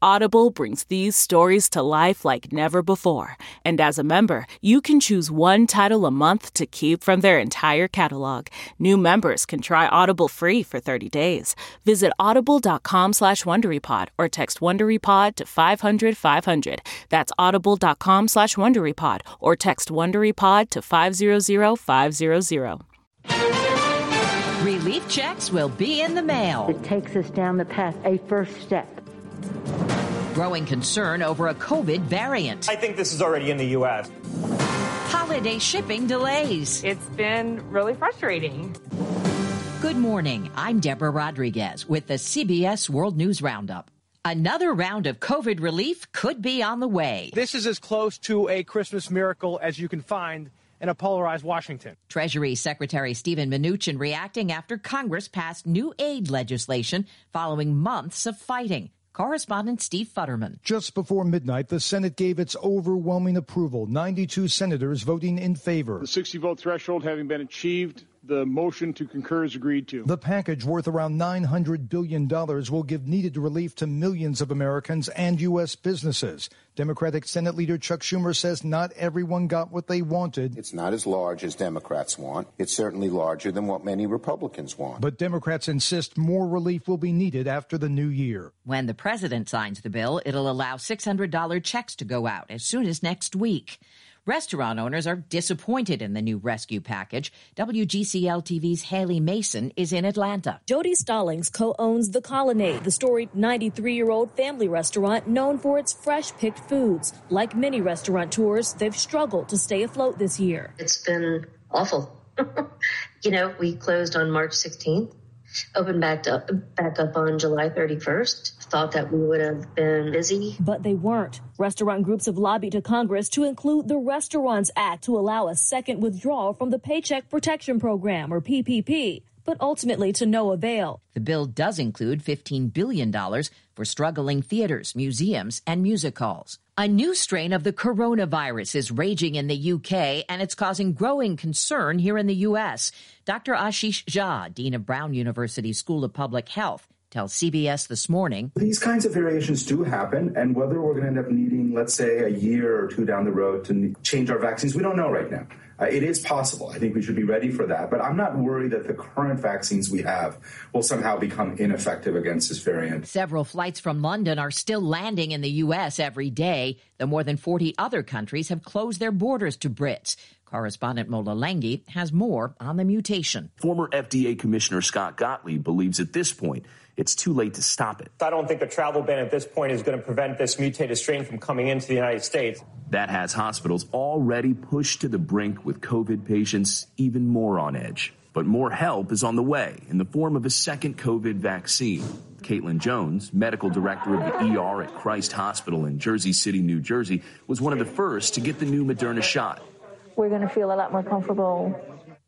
Audible brings these stories to life like never before. And as a member, you can choose one title a month to keep from their entire catalog. New members can try Audible free for 30 days. Visit audible.com slash WonderyPod or text WonderyPod to 500 500. That's audible.com slash WonderyPod or text WonderyPod to 500 500. Relief checks will be in the mail. It takes us down the path, a first step. Growing concern over a COVID variant. I think this is already in the U.S. Holiday shipping delays. It's been really frustrating. Good morning. I'm Deborah Rodriguez with the CBS World News Roundup. Another round of COVID relief could be on the way. This is as close to a Christmas miracle as you can find in a polarized Washington. Treasury Secretary Steven Mnuchin reacting after Congress passed new aid legislation following months of fighting. Correspondent Steve Futterman. Just before midnight, the Senate gave its overwhelming approval, 92 senators voting in favor. The 60 vote threshold having been achieved, the motion to concur is agreed to. The package, worth around $900 billion, will give needed relief to millions of Americans and U.S. businesses. Democratic Senate Leader Chuck Schumer says not everyone got what they wanted. It's not as large as Democrats want. It's certainly larger than what many Republicans want. But Democrats insist more relief will be needed after the new year. When the president signs the bill, it'll allow $600 checks to go out as soon as next week. Restaurant owners are disappointed in the new rescue package. WGCL TV's Haley Mason is in Atlanta. Jody Stallings co owns The Colonnade, the storied 93 year old family restaurant known for its fresh picked foods. Like many restaurateurs, they've struggled to stay afloat this year. It's been awful. you know, we closed on March 16th opened back up back up on July 31st. Thought that we would have been busy, but they weren't. Restaurant groups have lobbied to Congress to include the Restaurants Act to allow a second withdrawal from the Paycheck Protection Program or PPP but ultimately to no avail. The bill does include $15 billion for struggling theaters, museums, and music halls. A new strain of the coronavirus is raging in the UK, and it's causing growing concern here in the U.S. Dr. Ashish Jha, Dean of Brown University School of Public Health, tells CBS this morning. These kinds of variations do happen, and whether we're going to end up needing, let's say, a year or two down the road to change our vaccines, we don't know right now. Uh, it is possible. I think we should be ready for that. But I'm not worried that the current vaccines we have will somehow become ineffective against this variant. Several flights from London are still landing in the U.S. every day. The more than 40 other countries have closed their borders to Brits. Correspondent Mola Lenghi has more on the mutation. Former FDA Commissioner Scott Gottlieb believes at this point it's too late to stop it. I don't think a travel ban at this point is going to prevent this mutated strain from coming into the United States. That has hospitals already pushed to the brink with COVID patients even more on edge. But more help is on the way in the form of a second COVID vaccine. Caitlin Jones, medical director of the ER at Christ Hospital in Jersey City, New Jersey, was one of the first to get the new Moderna shot. We're going to feel a lot more comfortable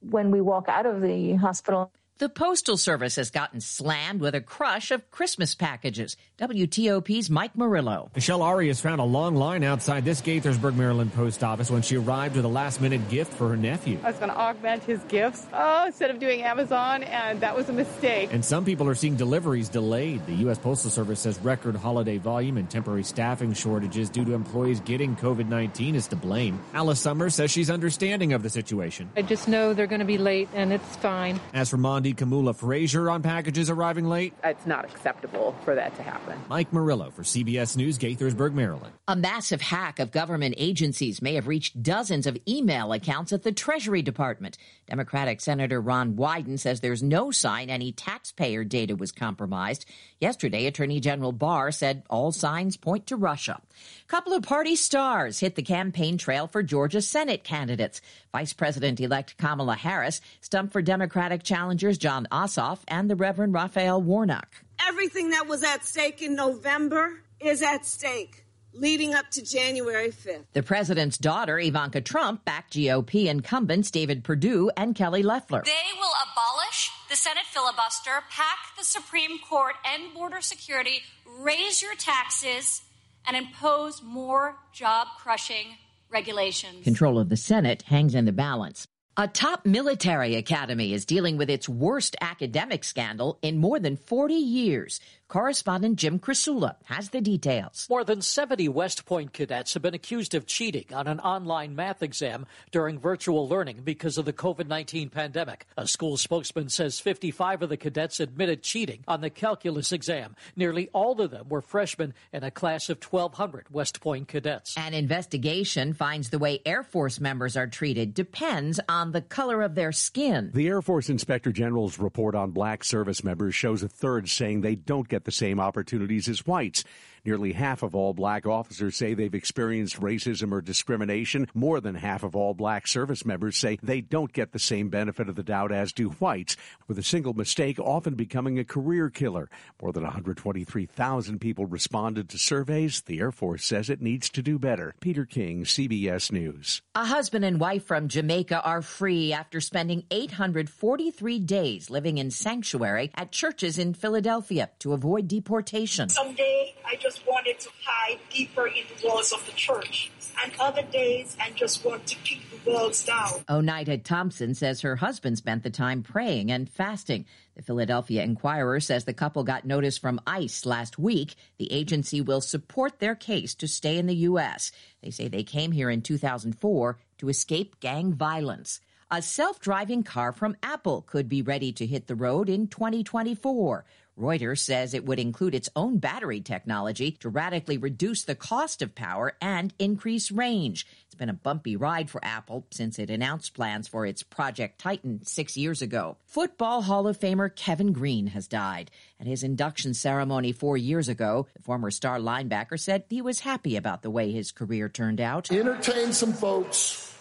when we walk out of the hospital. The Postal Service has gotten slammed with a crush of Christmas packages. WTOP's Mike Murillo. Michelle Arias found a long line outside this Gaithersburg, Maryland post office when she arrived with a last minute gift for her nephew. I was going to augment his gifts oh, instead of doing Amazon, and that was a mistake. And some people are seeing deliveries delayed. The U.S. Postal Service says record holiday volume and temporary staffing shortages due to employees getting COVID 19 is to blame. Alice Summers says she's understanding of the situation. I just know they're going to be late, and it's fine. As for Mondo, Gandhi Kamula Frazier on packages arriving late. It's not acceptable for that to happen. Mike Murillo for CBS News, Gaithersburg, Maryland. A massive hack of government agencies may have reached dozens of email accounts at the Treasury Department. Democratic Senator Ron Wyden says there's no sign any taxpayer data was compromised. Yesterday, Attorney General Barr said all signs point to Russia. A couple of party stars hit the campaign trail for Georgia Senate candidates. Vice President elect Kamala Harris stumped for Democratic challengers Jon Ossoff and the Reverend Raphael Warnock. Everything that was at stake in November is at stake leading up to January 5th. The president's daughter, Ivanka Trump, backed GOP incumbents David Perdue and Kelly Loeffler. They will abolish the Senate filibuster, pack the Supreme Court, end border security, raise your taxes, and impose more job crushing regulations. Control of the Senate hangs in the balance. A top military academy is dealing with its worst academic scandal in more than 40 years. Correspondent Jim Krasula has the details. More than 70 West Point cadets have been accused of cheating on an online math exam during virtual learning because of the COVID 19 pandemic. A school spokesman says 55 of the cadets admitted cheating on the calculus exam. Nearly all of them were freshmen in a class of 1,200 West Point cadets. An investigation finds the way Air Force members are treated depends on the color of their skin. The Air Force Inspector General's report on black service members shows a third saying they don't get the same opportunities as whites. Nearly half of all black officers say they've experienced racism or discrimination. More than half of all black service members say they don't get the same benefit of the doubt as do whites, with a single mistake often becoming a career killer. More than 123,000 people responded to surveys. The Air Force says it needs to do better. Peter King, CBS News. A husband and wife from Jamaica are free after spending 843 days living in sanctuary at churches in Philadelphia to avoid deportation. Someday I just wanted to hide deeper in the walls of the church. And other days, I just want to keep the walls down. Oneita Thompson says her husband spent the time praying and fasting. The Philadelphia Inquirer says the couple got notice from ICE last week. The agency will support their case to stay in the U.S. They say they came here in 2004 to escape gang violence. A self driving car from Apple could be ready to hit the road in 2024. Reuters says it would include its own battery technology to radically reduce the cost of power and increase range. It's been a bumpy ride for Apple since it announced plans for its Project Titan six years ago. Football Hall of Famer Kevin Greene has died. At his induction ceremony four years ago, the former star linebacker said he was happy about the way his career turned out. Entertain some folks,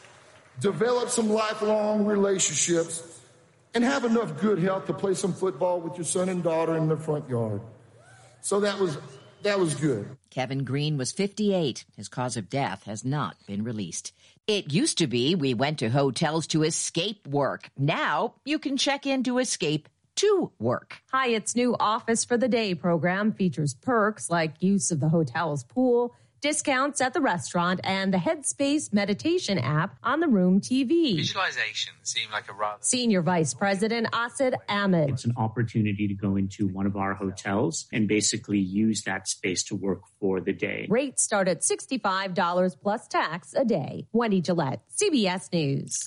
develop some lifelong relationships and have enough good health to play some football with your son and daughter in the front yard. So that was that was good. Kevin Greene was 58. His cause of death has not been released. It used to be we went to hotels to escape work. Now you can check in to escape to work. Hyatt's new Office for the Day program features perks like use of the hotel's pool discounts at the restaurant, and the Headspace meditation app on the Room TV. Visualization seemed like a rather. Senior Vice President Asad Ahmed. It's an opportunity to go into one of our hotels and basically use that space to work for the day. Rates start at $65 plus tax a day. Wendy Gillette, CBS News.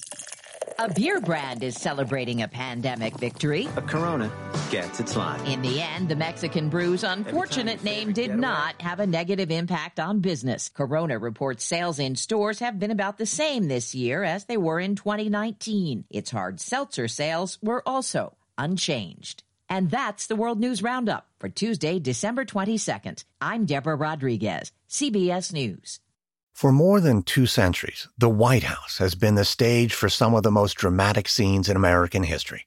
A beer brand is celebrating a pandemic victory. A Corona gets its line. In the end, the Mexican Brew's unfortunate name did not have a negative impact on business. Corona reports sales in stores have been about the same this year as they were in 2019. Its hard seltzer sales were also unchanged. And that's the World News Roundup for Tuesday, December 22nd. I'm Deborah Rodriguez, CBS News. For more than two centuries, the White House has been the stage for some of the most dramatic scenes in American history.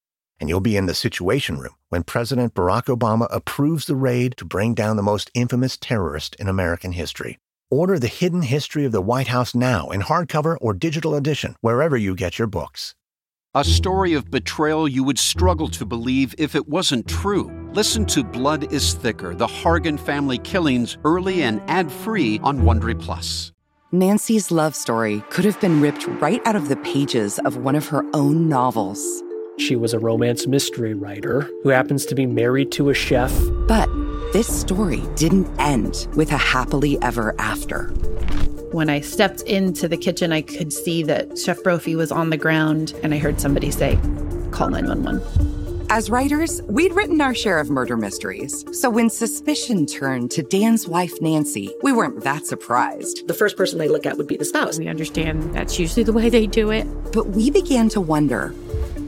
And you'll be in the Situation Room when President Barack Obama approves the raid to bring down the most infamous terrorist in American history. Order The Hidden History of the White House now in hardcover or digital edition, wherever you get your books. A story of betrayal you would struggle to believe if it wasn't true. Listen to Blood is Thicker The Hargan Family Killings early and ad free on Wondery Plus. Nancy's love story could have been ripped right out of the pages of one of her own novels. She was a romance mystery writer who happens to be married to a chef. But this story didn't end with a happily ever after. When I stepped into the kitchen, I could see that Chef Brophy was on the ground, and I heard somebody say, Call 911. As writers, we'd written our share of murder mysteries. So when suspicion turned to Dan's wife, Nancy, we weren't that surprised. The first person they look at would be the spouse. We understand that's usually the way they do it. But we began to wonder